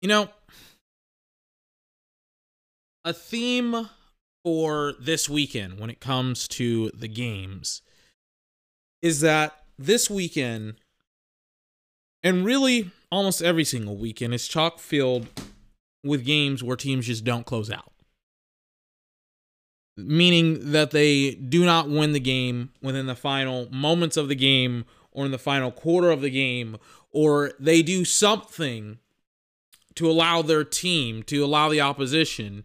You know, a theme for this weekend when it comes to the games is that this weekend, and really almost every single weekend, is chock filled with games where teams just don't close out. Meaning that they do not win the game within the final moments of the game or in the final quarter of the game, or they do something to allow their team, to allow the opposition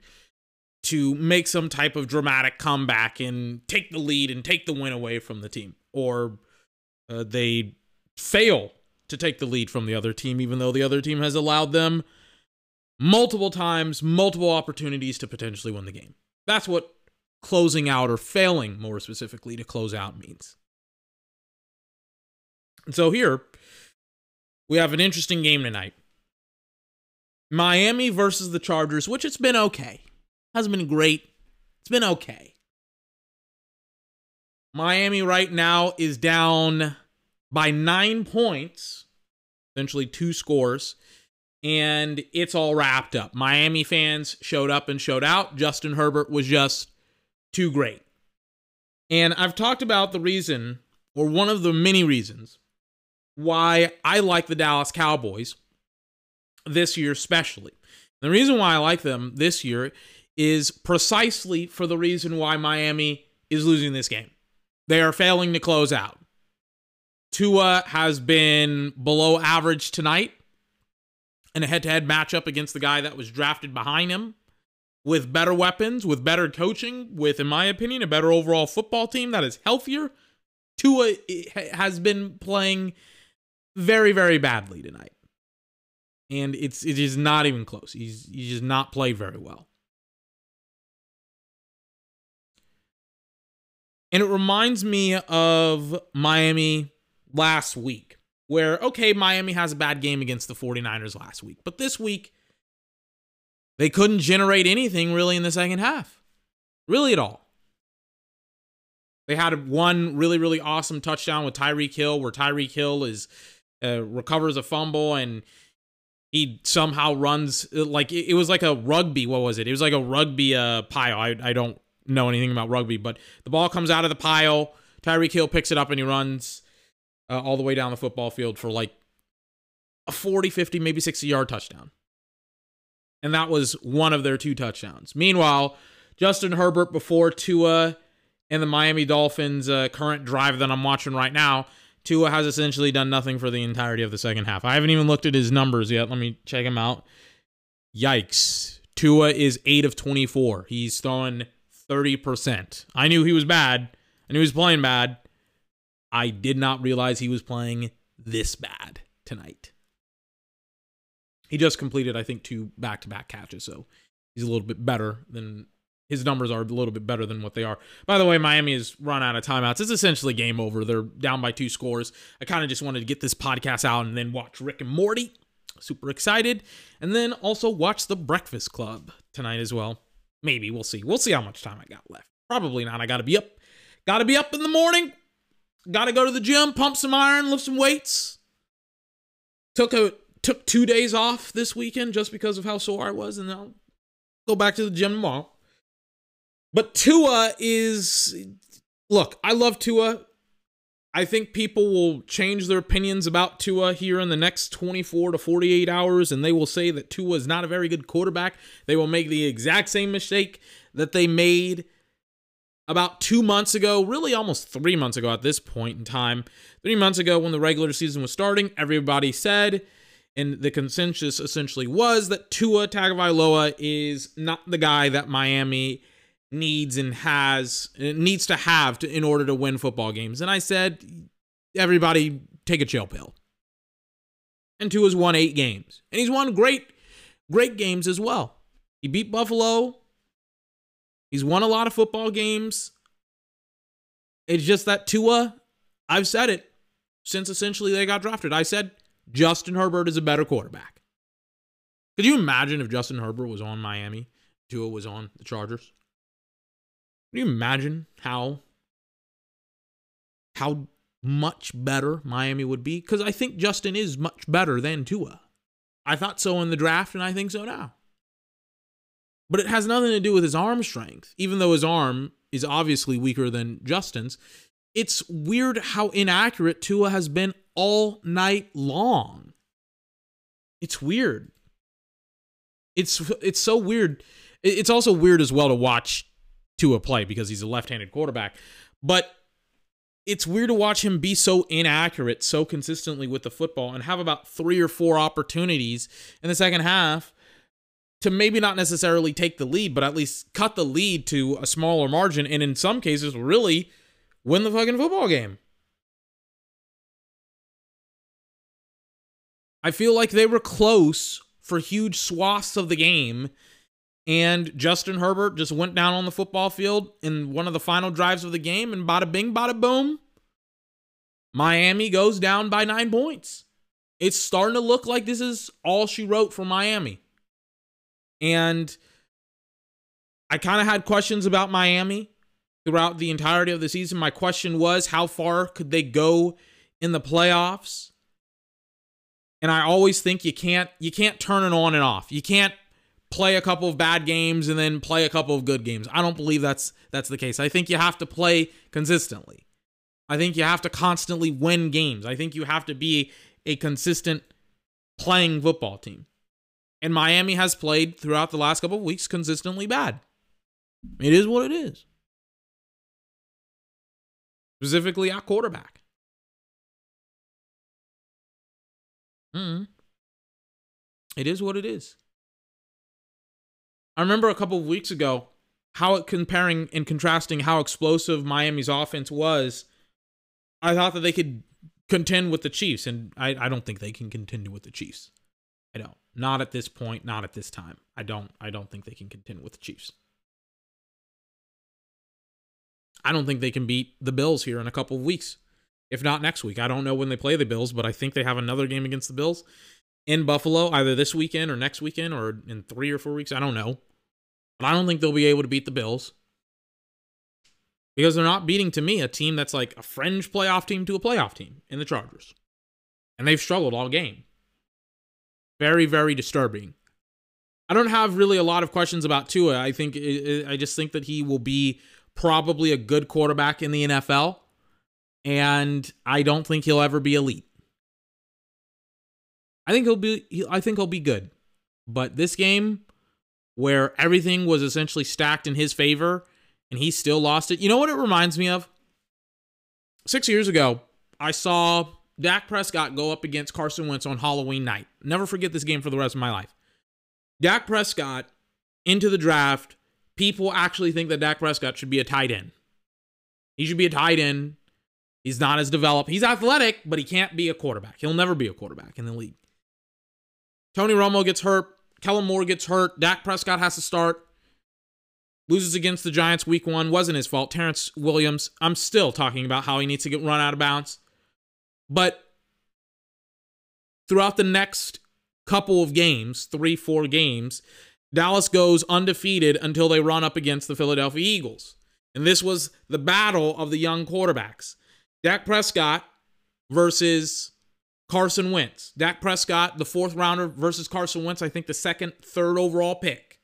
to make some type of dramatic comeback and take the lead and take the win away from the team. Or uh, they fail to take the lead from the other team, even though the other team has allowed them multiple times, multiple opportunities to potentially win the game. That's what closing out or failing, more specifically, to close out means. And so here, we have an interesting game tonight. Miami versus the Chargers, which it's been okay. Hasn't been great. It's been okay. Miami right now is down by nine points, essentially two scores, and it's all wrapped up. Miami fans showed up and showed out. Justin Herbert was just too great. And I've talked about the reason, or one of the many reasons, why I like the Dallas Cowboys this year, especially. The reason why I like them this year is precisely for the reason why Miami is losing this game. They are failing to close out. Tua has been below average tonight in a head to head matchup against the guy that was drafted behind him with better weapons, with better coaching, with, in my opinion, a better overall football team that is healthier. Tua has been playing very, very badly tonight and it's it is not even close. He's he does not play very well. And it reminds me of Miami last week, where, okay, Miami has a bad game against the 49ers last week, but this week, they couldn't generate anything really in the second half. Really at all. They had one really, really awesome touchdown with Tyreek Hill, where Tyreek Hill is uh, recovers a fumble and he somehow runs like it was like a rugby. What was it? It was like a rugby uh, pile. I, I don't know anything about rugby, but the ball comes out of the pile. Tyreek Hill picks it up and he runs uh, all the way down the football field for like a 40, 50, maybe 60 yard touchdown. And that was one of their two touchdowns. Meanwhile, Justin Herbert before Tua and the Miami Dolphins' uh, current drive that I'm watching right now Tua has essentially done nothing for the entirety of the second half. I haven't even looked at his numbers yet. Let me check him out. Yikes. Tua is 8 of 24. He's throwing 30%. I knew he was bad. I knew he was playing bad. I did not realize he was playing this bad tonight. He just completed, I think, two back to back catches, so he's a little bit better than his numbers are a little bit better than what they are. By the way, Miami has run out of timeouts. It's essentially game over. They're down by two scores. I kind of just wanted to get this podcast out and then watch Rick and Morty. Super excited. And then also watch The Breakfast Club tonight as well. Maybe we'll see. We'll see how much time I got left. Probably not. I got to be up. Got to be up in the morning. Got to go to the gym, pump some iron, lift some weights. Took a took 2 days off this weekend just because of how sore I was and I'll go back to the gym tomorrow. But Tua is look, I love Tua. I think people will change their opinions about Tua here in the next 24 to 48 hours, and they will say that Tua is not a very good quarterback. They will make the exact same mistake that they made about two months ago, really almost three months ago at this point in time. Three months ago, when the regular season was starting, everybody said, and the consensus essentially was that Tua Tagovailoa is not the guy that Miami needs and has uh, needs to have to, in order to win football games. And I said, everybody take a chill pill. And Tua has won eight games, and he's won great, great games as well. He beat Buffalo. He's won a lot of football games. It's just that Tua, I've said it since essentially they got drafted. I said Justin Herbert is a better quarterback. Could you imagine if Justin Herbert was on Miami, Tua was on the Chargers? Can you imagine how how much better Miami would be? Because I think Justin is much better than Tua. I thought so in the draft, and I think so now. But it has nothing to do with his arm strength, even though his arm is obviously weaker than Justin's. It's weird how inaccurate Tua has been all night long. It's weird. It's it's so weird. It's also weird as well to watch Tua play because he's a left-handed quarterback. But it's weird to watch him be so inaccurate so consistently with the football and have about three or four opportunities in the second half to maybe not necessarily take the lead, but at least cut the lead to a smaller margin, and in some cases, really win the fucking football game. I feel like they were close for huge swaths of the game, and Justin Herbert just went down on the football field in one of the final drives of the game, and bada bing, bada boom. Miami goes down by nine points. It's starting to look like this is all she wrote for Miami. And I kind of had questions about Miami throughout the entirety of the season. My question was how far could they go in the playoffs? And I always think you can't you can't turn it on and off. You can't play a couple of bad games and then play a couple of good games. I don't believe that's that's the case. I think you have to play consistently. I think you have to constantly win games. I think you have to be a consistent playing football team. And Miami has played throughout the last couple of weeks consistently bad. It is what it is. Specifically at quarterback. Mm. It is what it is. I remember a couple of weeks ago how it comparing and contrasting how explosive Miami's offense was. I thought that they could contend with the Chiefs, and I, I don't think they can contend with the Chiefs. I don't. Not at this point, not at this time. I don't I don't think they can contend with the Chiefs. I don't think they can beat the Bills here in a couple of weeks. If not next week. I don't know when they play the Bills, but I think they have another game against the Bills in Buffalo either this weekend or next weekend or in 3 or 4 weeks, I don't know. But I don't think they'll be able to beat the Bills. Because they're not beating to me a team that's like a fringe playoff team to a playoff team in the Chargers. And they've struggled all game. Very, very disturbing. I don't have really a lot of questions about Tua. I think I just think that he will be probably a good quarterback in the NFL, and I don't think he'll ever be elite. I think he'll be. I think he'll be good, but this game, where everything was essentially stacked in his favor, and he still lost it. You know what it reminds me of? Six years ago, I saw Dak Prescott go up against Carson Wentz on Halloween night. Never forget this game for the rest of my life. Dak Prescott into the draft, people actually think that Dak Prescott should be a tight end. He should be a tight end. He's not as developed. He's athletic, but he can't be a quarterback. He'll never be a quarterback in the league. Tony Romo gets hurt. Kellen Moore gets hurt. Dak Prescott has to start. Loses against the Giants week one. Wasn't his fault. Terrance Williams, I'm still talking about how he needs to get run out of bounds. But throughout the next couple of games, three, four games, Dallas goes undefeated until they run up against the Philadelphia Eagles. And this was the battle of the young quarterbacks. Dak Prescott versus Carson Wentz. Dak Prescott, the fourth rounder versus Carson Wentz, I think the second, third overall pick.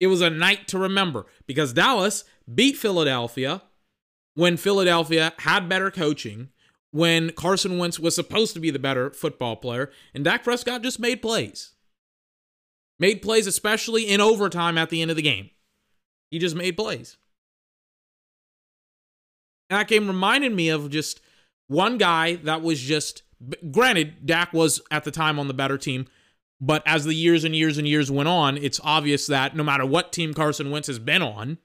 It was a night to remember because Dallas beat Philadelphia when Philadelphia had better coaching when Carson Wentz was supposed to be the better football player, and Dak Prescott just made plays. Made plays, especially in overtime at the end of the game. He just made plays. And that game reminded me of just one guy that was just, granted, Dak was at the time on the better team, but as the years and years and years went on, it's obvious that no matter what team Carson Wentz has been on,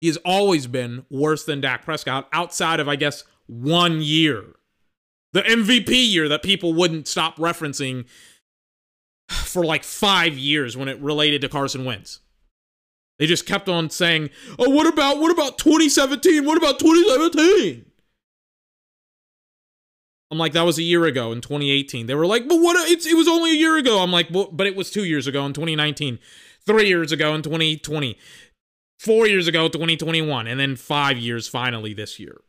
he has always been worse than Dak Prescott outside of, I guess, one year. The MVP year that people wouldn't stop referencing for like five years when it related to Carson Wentz. They just kept on saying, "Oh, what about what about 2017? What about 2017?" I'm like, that was a year ago in 2018. They were like, but what? It's, it was only a year ago. I'm like, but it was two years ago in 2019, three years ago in 2020, four years ago 2021, and then five years finally this year.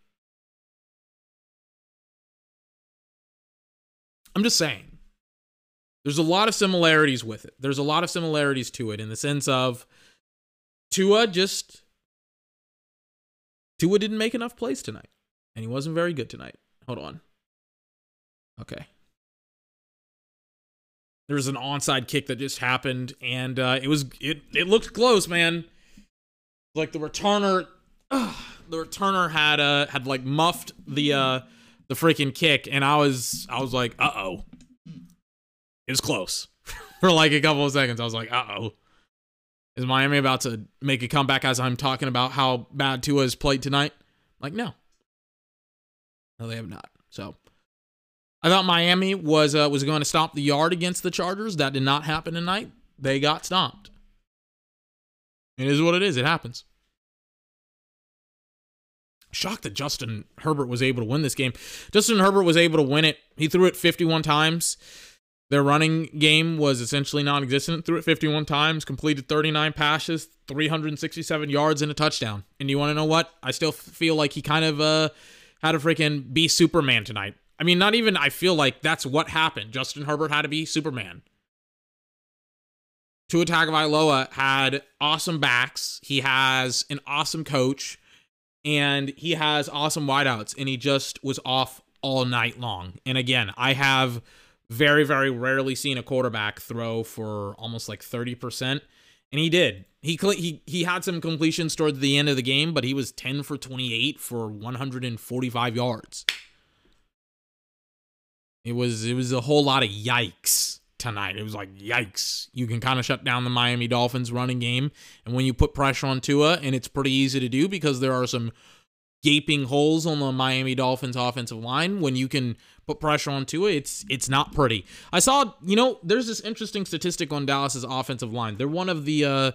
I'm just saying. there's a lot of similarities with it. There's a lot of similarities to it in the sense of Tua just Tua didn't make enough plays tonight, and he wasn't very good tonight. Hold on. Okay. There was an onside kick that just happened, and uh, it was it it looked close, man. Like the returner, the returner had uh had like muffed the uh the freaking kick, and I was I was like, uh oh, it was close for like a couple of seconds. I was like, uh oh. Is Miami about to make a comeback as I'm talking about how bad Tua has played tonight? Like, no. No, they have not. So I thought Miami was uh, was going to stop the yard against the Chargers. That did not happen tonight. They got stomped. It is what it is. It happens. Shocked that Justin Herbert was able to win this game. Justin Herbert was able to win it. He threw it 51 times. Their running game was essentially non existent. Threw it 51 times, completed 39 passes, 367 yards, and a touchdown. And you want to know what? I still feel like he kind of uh, had to freaking be Superman tonight. I mean, not even I feel like that's what happened. Justin Herbert had to be Superman. Tua Tagovailoa had awesome backs. He has an awesome coach, and he has awesome wideouts, and he just was off all night long. And again, I have very, very rarely seen a quarterback throw for almost like 30%. And he did. He he he had some completions towards the end of the game, but he was 10 for 28 for 145 yards. It was it was a whole lot of yikes tonight. It was like yikes. You can kind of shut down the Miami Dolphins running game, and when you put pressure on Tua, and it's pretty easy to do because there are some gaping holes on the Miami Dolphins offensive line. When you can put pressure on Tua, it's it's not pretty. I saw, you know, there's this interesting statistic on Dallas's offensive line. They're one of the uh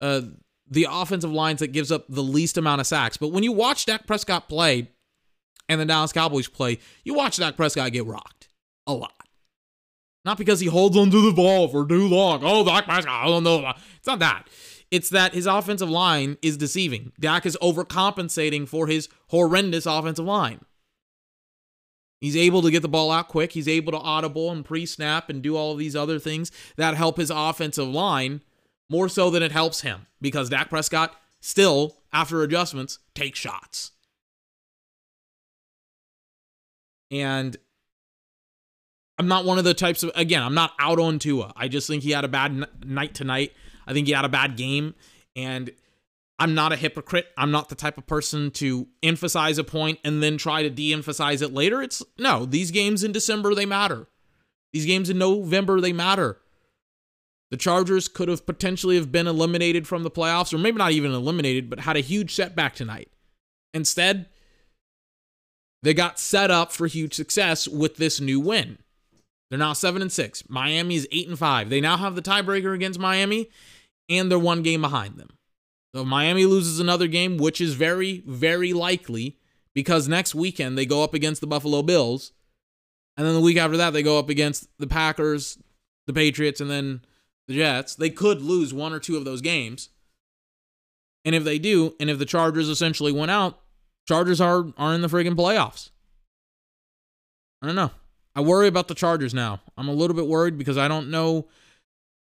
uh the offensive lines that gives up the least amount of sacks. But when you watch Dak Prescott play and the Dallas Cowboys play, you watch Dak Prescott get rocked a lot. Not because he holds onto the ball for too long. Oh, Dak Prescott, I don't know. It's not that. It's that his offensive line is deceiving. Dak is overcompensating for his horrendous offensive line. He's able to get the ball out quick. He's able to audible and pre snap and do all of these other things that help his offensive line more so than it helps him because Dak Prescott still, after adjustments, takes shots. And I'm not one of the types of, again, I'm not out on Tua. I just think he had a bad n- night tonight. I think he had a bad game. And I'm not a hypocrite. I'm not the type of person to emphasize a point and then try to de emphasize it later. It's no, these games in December, they matter. These games in November, they matter. The Chargers could have potentially have been eliminated from the playoffs, or maybe not even eliminated, but had a huge setback tonight. Instead, they got set up for huge success with this new win. They're now seven and six. Miami's eight and five. They now have the tiebreaker against Miami, and they're one game behind them. So Miami loses another game, which is very, very likely because next weekend they go up against the Buffalo Bills. And then the week after that, they go up against the Packers, the Patriots, and then the Jets. They could lose one or two of those games. And if they do, and if the Chargers essentially went out, Chargers are, are in the friggin' playoffs. I don't know. I worry about the Chargers now. I'm a little bit worried because I don't know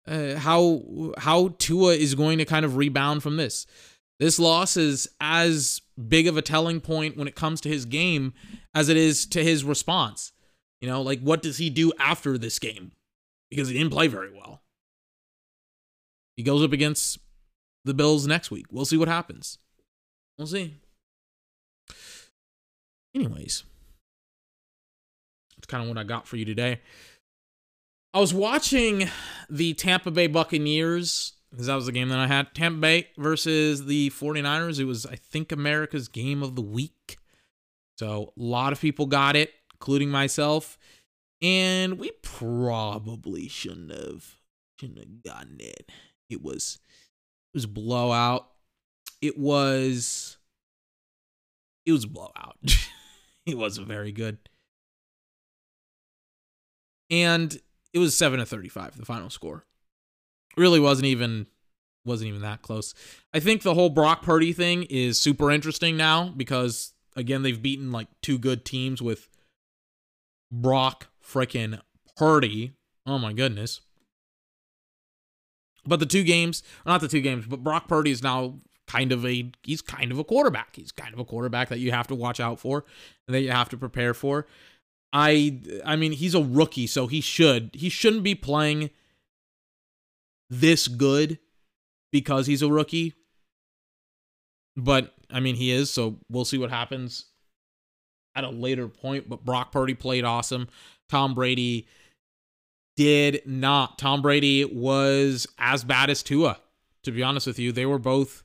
uh, how how Tua is going to kind of rebound from this. This loss is as big of a telling point when it comes to his game as it is to his response. You know, like what does he do after this game? Because he didn't play very well. He goes up against the Bills next week. We'll see what happens. We'll see. Anyways, that's kind of what I got for you today. I was watching the Tampa Bay Buccaneers because that was the game that I had. Tampa Bay versus the 49ers. It was, I think, America's game of the week. So a lot of people got it, including myself. And we probably shouldn't have shouldn't have gotten it. It was it was blowout. It was it was a blowout. it wasn't very good. And it was 7 to 35 the final score really wasn't even wasn't even that close i think the whole brock purdy thing is super interesting now because again they've beaten like two good teams with brock freaking purdy Oh my goodness. But the two games, not the two games, but Brock Purdy is now kind of a he's kind of a quarterback. He's kind of a quarterback that you have to watch out for, that you have to prepare for. I I mean, he's a rookie, so he should he shouldn't be playing this good because he's a rookie. But I mean, he is, so we'll see what happens at a later point. But Brock Purdy played awesome. Tom Brady did not. Tom Brady was as bad as Tua, to be honest with you. They were both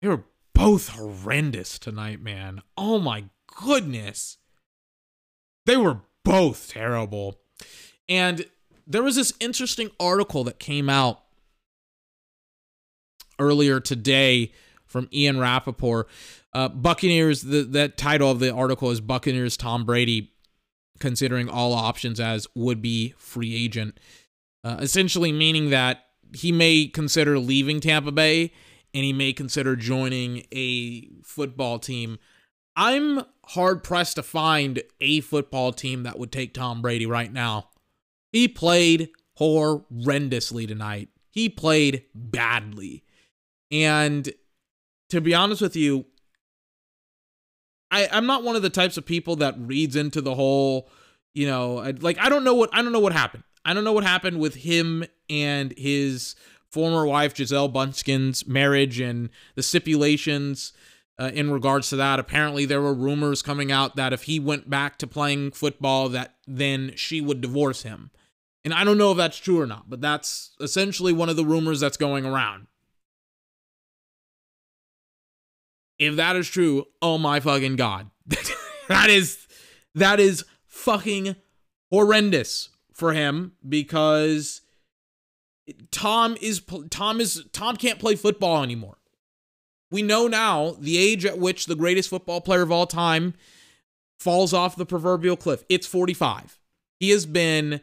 they were both horrendous tonight, man. Oh my goodness. They were both terrible. And there was this interesting article that came out earlier today from Ian Rapoport. Uh, Buccaneers, the, that title of the article is Buccaneers Tom Brady considering all options as would be free agent. Uh, essentially, meaning that he may consider leaving Tampa Bay and he may consider joining a football team. I'm hard pressed to find a football team that would take Tom Brady right now. He played horrendously tonight. He played badly. And to be honest with you, I, I'm not one of the types of people that reads into the whole, you know, like I don't know what I don't know what happened. I don't know what happened with him and his former wife Gisele Bündchen's marriage and the stipulations uh, in regards to that. Apparently, there were rumors coming out that if he went back to playing football, that then she would divorce him. And I don't know if that's true or not, but that's essentially one of the rumors that's going around. If that is true, oh my fucking god. that is that is fucking horrendous for him because Tom is Tom is Tom can't play football anymore. We know now the age at which the greatest football player of all time falls off the proverbial cliff. It's 45. He has been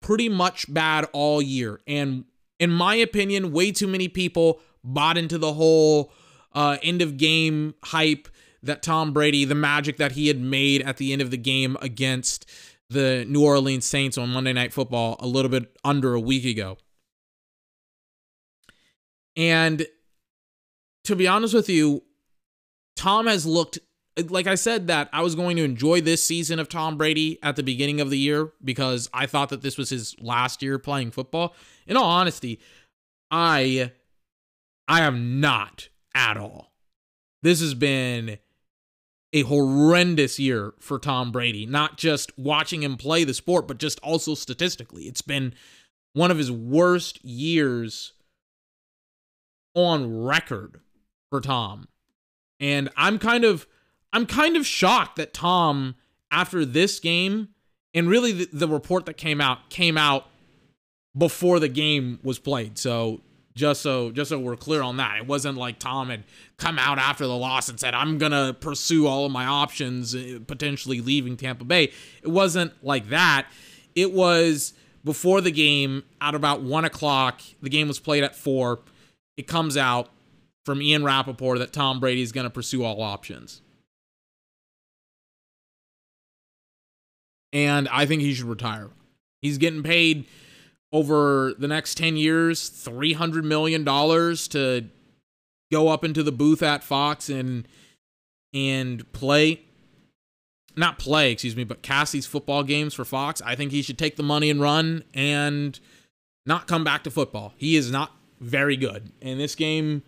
pretty much bad all year and in my opinion way too many people bought into the whole uh, end of game hype that Tom Brady, the magic that he had made at the end of the game against the New Orleans Saints on Monday Night Football a little bit under a week ago. And to be honest with you, Tom has looked like I said that I was going to enjoy this season of Tom Brady at the beginning of the year because I thought that this was his last year playing football. In all honesty, I I am not at all. This has been a horrendous year for Tom Brady, not just watching him play the sport, but just also statistically. It's been one of his worst years on record for Tom. And I'm kind of I'm kind of shocked that Tom after this game and really the, the report that came out came out before the game was played. So just so just so we're clear on that. It wasn't like Tom had come out after the loss and said, "I'm gonna pursue all of my options, uh, potentially leaving Tampa Bay." It wasn't like that. It was before the game, at about one o'clock. The game was played at four. It comes out from Ian Rapoport that Tom Brady is gonna pursue all options. And I think he should retire. He's getting paid over the next 10 years $300 million to go up into the booth at Fox and and play not play, excuse me, but cast these football games for Fox. I think he should take the money and run and not come back to football. He is not very good. And this game,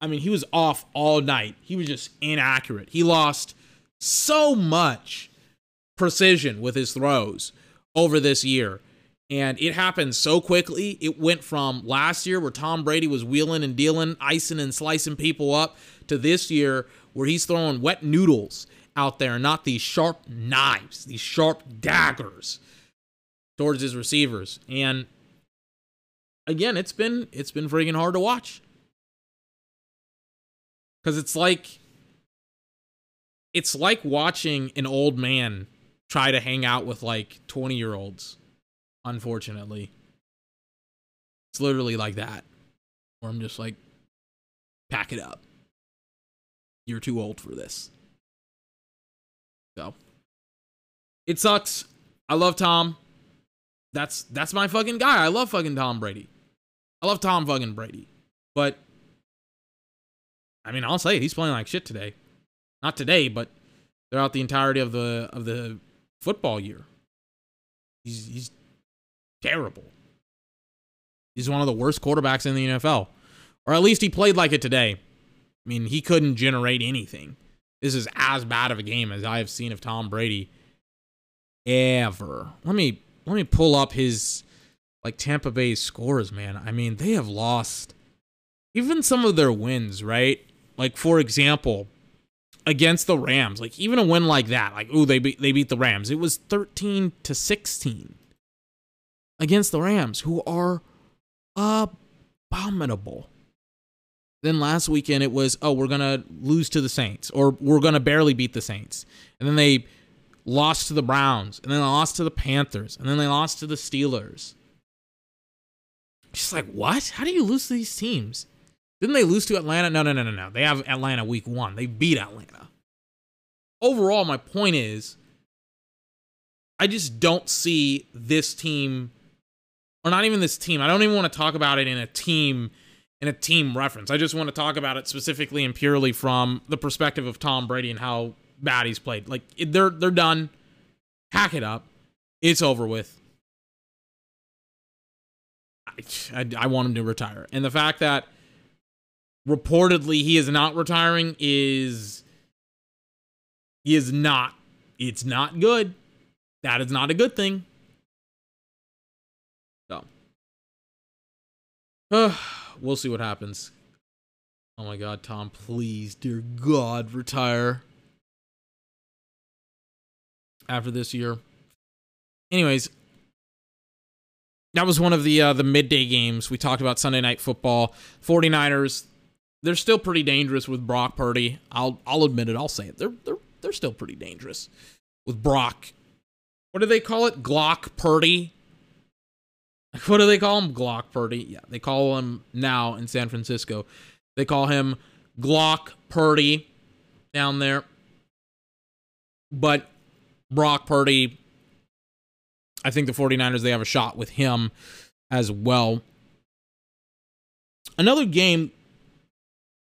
I mean, he was off all night. He was just inaccurate. He lost so much precision with his throws over this year. And it happened so quickly. It went from last year where Tom Brady was wheeling and dealing, icing and slicing people up, to this year where he's throwing wet noodles out there, not these sharp knives, these sharp daggers towards his receivers. And again, it's been it's been friggin' hard to watch. Cause it's like it's like watching an old man try to hang out with like 20 year olds unfortunately. It's literally like that. Where I'm just like, pack it up. You're too old for this. So, it sucks. I love Tom. that's that's my fucking guy. I love fucking Tom Brady. I love Tom fucking Brady. But I mean, I'll say it, he's playing like shit today. Not today, but throughout the entirety of the of the football year. He's he's terrible. He's one of the worst quarterbacks in the NFL. Or at least he played like it today. I mean, he couldn't generate anything. This is as bad of a game as I have seen of Tom Brady ever. Let me let me pull up his like Tampa Bay scores, man. I mean, they have lost even some of their wins, right? Like for example, against the Rams, like even a win like that, like ooh, they beat they beat the Rams. It was 13 to 16 against the Rams, who are abominable. Then last weekend it was, oh, we're gonna lose to the Saints, or we're gonna barely beat the Saints, and then they lost to the Browns, and then they lost to the Panthers, and then they lost to the Steelers. Just like what? How do you lose to these teams? Didn't they lose to Atlanta? No, no, no, no, no. They have Atlanta week one. They beat Atlanta. Overall, my point is, I just don't see this team, or not even this team. I don't even want to talk about it in a team in a team reference. I just want to talk about it specifically and purely from the perspective of Tom Brady and how bad he's played. Like they're they're done. Hack it up. It's over with. I, I, want him to retire. And the fact that reportedly he is not retiring is is not it's not good. That is not a good thing. So uh, we'll see what happens. Oh my god tom please dear god retire. After this year. Anyways that was one of the uh, the midday games we talked about sunday night football 49ers they're still pretty dangerous with Brock Purdy. I'll I'll admit it. I'll say it. They're they're they're still pretty dangerous with Brock. What do they call it? Glock Purdy. What do they call him? Glock Purdy. Yeah, they call him now in San Francisco. They call him Glock Purdy down there. But Brock Purdy, I think the 49ers, they have a shot with him as well. Another game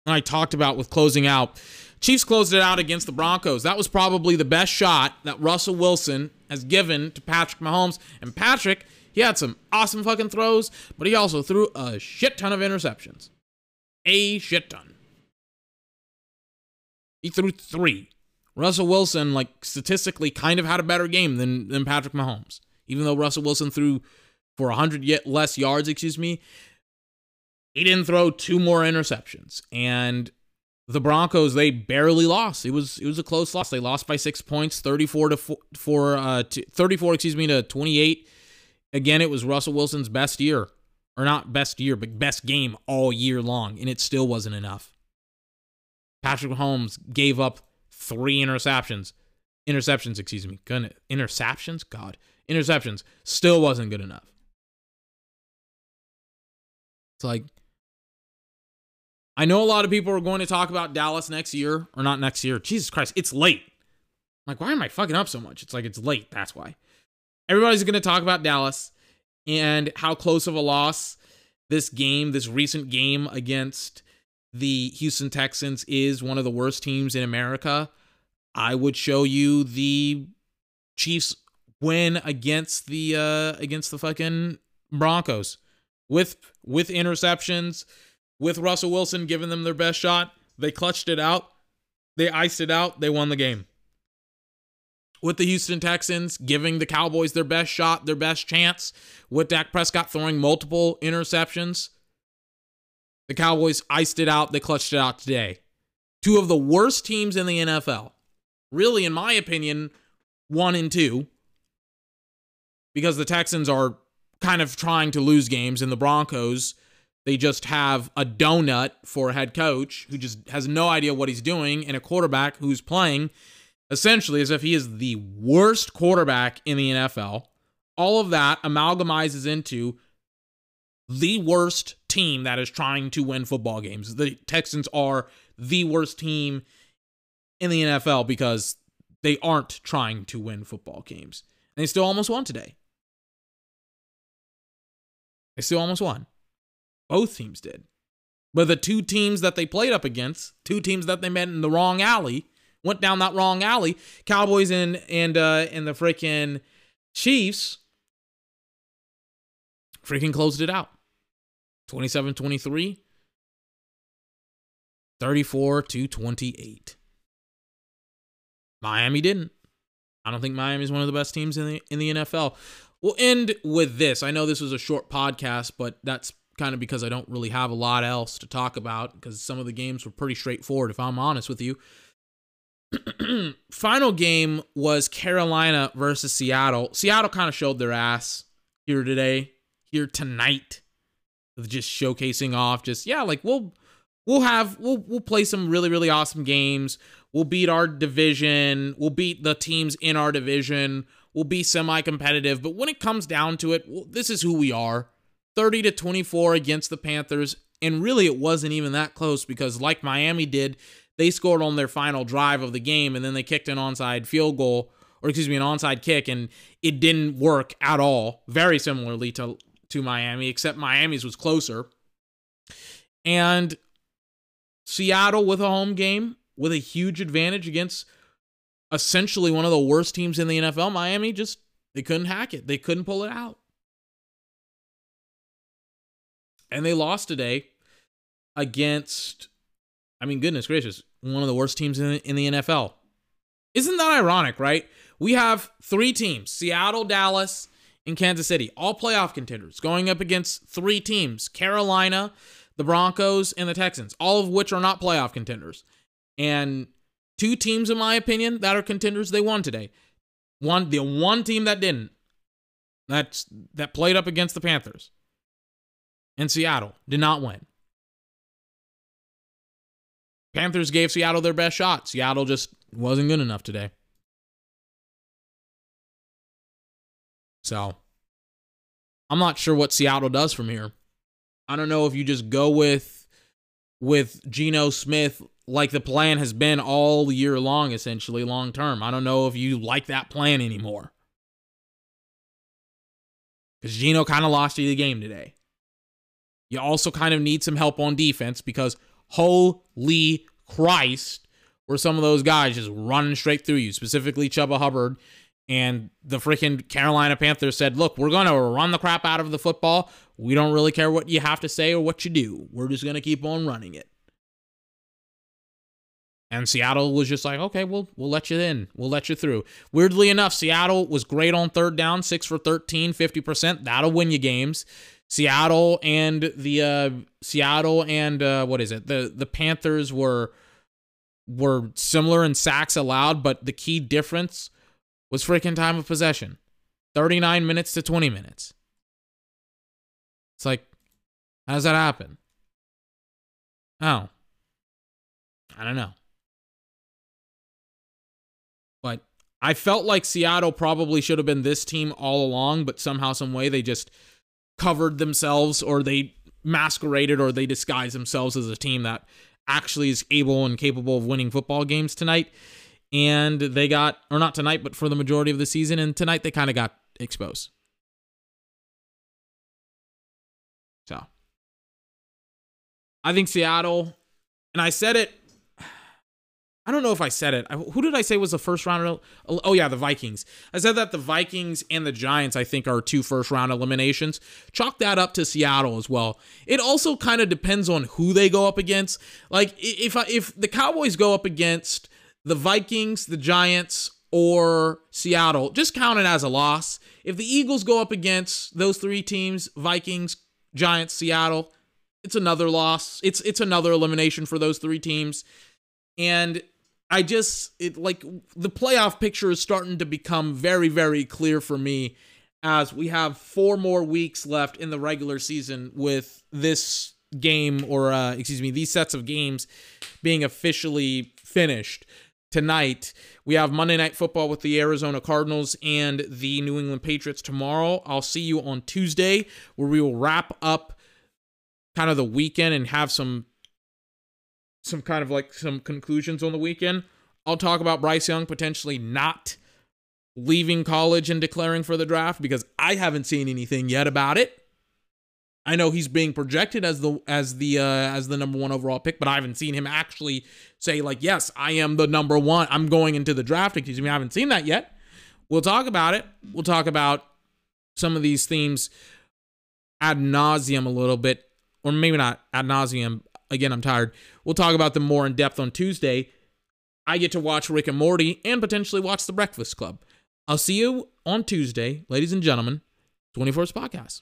I talked about with closing out. Chiefs closed it out against the Broncos. That was probably the best shot that Russell Wilson has given to Patrick Mahomes. And Patrick, he had some awesome fucking throws, but he also threw a shit ton of interceptions. A shit ton. He threw three. Russell Wilson, like statistically, kind of had a better game than, than Patrick Mahomes. Even though Russell Wilson threw for 100 yet less yards, excuse me, he didn't throw two more interceptions. And the Broncos, they barely lost. It was it was a close loss. They lost by six points, 34 to four, uh, to 34, excuse me, to 28. Again, it was Russell Wilson's best year. Or not best year, but best game all year long. And it still wasn't enough. Patrick Mahomes gave up three interceptions. Interceptions, excuse me. Goodness. Interceptions? God. Interceptions. Still wasn't good enough. It's like I know a lot of people are going to talk about Dallas next year, or not next year. Jesus Christ, it's late. I'm like, why am I fucking up so much? It's like it's late. That's why. Everybody's going to talk about Dallas and how close of a loss this game, this recent game against the Houston Texans, is one of the worst teams in America. I would show you the Chiefs win against the uh against the fucking Broncos with with interceptions with Russell Wilson giving them their best shot. They clutched it out. They iced it out. They won the game. With the Houston Texans giving the Cowboys their best shot, their best chance, with Dak Prescott throwing multiple interceptions, the Cowboys iced it out. They clutched it out today. Two of the worst teams in the NFL. Really, in my opinion, one and two. Because the Texans are kind of trying to lose games, and the Broncos they just have a donut for a head coach who just has no idea what he's doing and a quarterback who's playing essentially as if he is the worst quarterback in the NFL. All of that amalgamizes into the worst team that is trying to win football games. The Texans are the worst team in the NFL because they aren't trying to win football games. And they still almost won today. They still almost won. Both teams did. But the two teams that they played up against, two teams that they met in the wrong alley, went down that wrong alley. Cowboys and and uh and the freaking Chiefs freaking closed it out. 27-23 34 to 28. Miami didn't. I don't think Miami is one of the best teams in the in the NFL. We'll end with this. I know this was a short podcast, but that's kind of because I don't really have a lot else to talk about because some of the games were pretty straightforward if I'm honest with you. Final game was Carolina versus Seattle. Seattle kind of showed their ass here today, here tonight, just showcasing off just yeah, like we'll we'll have we'll we'll play some really really awesome games. We'll beat our division. We'll beat the teams in our division. We'll be semi competitive. But when it comes down to it, well, this is who we are 30 to 24 against the Panthers. And really, it wasn't even that close because, like Miami did, they scored on their final drive of the game and then they kicked an onside field goal, or excuse me, an onside kick, and it didn't work at all. Very similarly to, to Miami, except Miami's was closer. And Seattle with a home game with a huge advantage against essentially one of the worst teams in the NFL. Miami just they couldn't hack it. They couldn't pull it out. And they lost today against I mean goodness gracious, one of the worst teams in, in the NFL. Isn't that ironic, right? We have three teams, Seattle, Dallas, and Kansas City, all playoff contenders going up against three teams, Carolina, the Broncos, and the Texans, all of which are not playoff contenders. And two teams, in my opinion, that are contenders, they won today. One, the one team that didn't, that's that played up against the Panthers. And Seattle did not win. Panthers gave Seattle their best shot. Seattle just wasn't good enough today. So, I'm not sure what Seattle does from here. I don't know if you just go with with Geno Smith like the plan has been all year long, essentially long term. I don't know if you like that plan anymore. Because Geno kind of lost you the game today. You also kind of need some help on defense because holy Christ, were some of those guys just running straight through you, specifically Chuba Hubbard and the freaking Carolina Panthers said, look, we're going to run the crap out of the football. We don't really care what you have to say or what you do. We're just going to keep on running it. And Seattle was just like, okay, we'll we'll let you in. We'll let you through. Weirdly enough, Seattle was great on third down, 6 for 13, 50%. That'll win you games. Seattle and the uh Seattle and uh what is it? The the Panthers were were similar in sacks allowed, but the key difference was freaking time of possession 39 minutes to 20 minutes. It's like, how does that happen? Oh, I don't know. But I felt like Seattle probably should have been this team all along, but somehow, some way, they just covered themselves or they masqueraded or they disguised themselves as a team that actually is able and capable of winning football games tonight and they got, or not tonight, but for the majority of the season. And tonight they kind of got exposed. So I think Seattle, and I said it. I don't know if I said it. Who did I say was the first round? Oh, yeah, the Vikings. I said that the Vikings and the Giants, I think, are two first round eliminations. Chalk that up to Seattle as well. It also kind of depends on who they go up against. Like, if, if the Cowboys go up against the Vikings, the Giants, or Seattle, just count it as a loss. If the Eagles go up against those three teams, Vikings, Giants, Seattle, it's another loss. It's it's another elimination for those three teams. And I just it like the playoff picture is starting to become very very clear for me as we have four more weeks left in the regular season with this game or uh excuse me these sets of games being officially finished tonight. We have Monday Night Football with the Arizona Cardinals and the New England Patriots tomorrow. I'll see you on Tuesday where we will wrap up kind of the weekend and have some some kind of like some conclusions on the weekend. I'll talk about Bryce Young potentially not leaving college and declaring for the draft because I haven't seen anything yet about it. I know he's being projected as the as the uh, as the number one overall pick, but I haven't seen him actually say like, "Yes, I am the number one. I'm going into the drafting team." I haven't seen that yet. We'll talk about it. We'll talk about some of these themes ad nauseum a little bit, or maybe not ad nauseum. Again, I'm tired. We'll talk about them more in depth on Tuesday. I get to watch Rick and Morty and potentially watch The Breakfast Club. I'll see you on Tuesday, ladies and gentlemen. 24th podcast.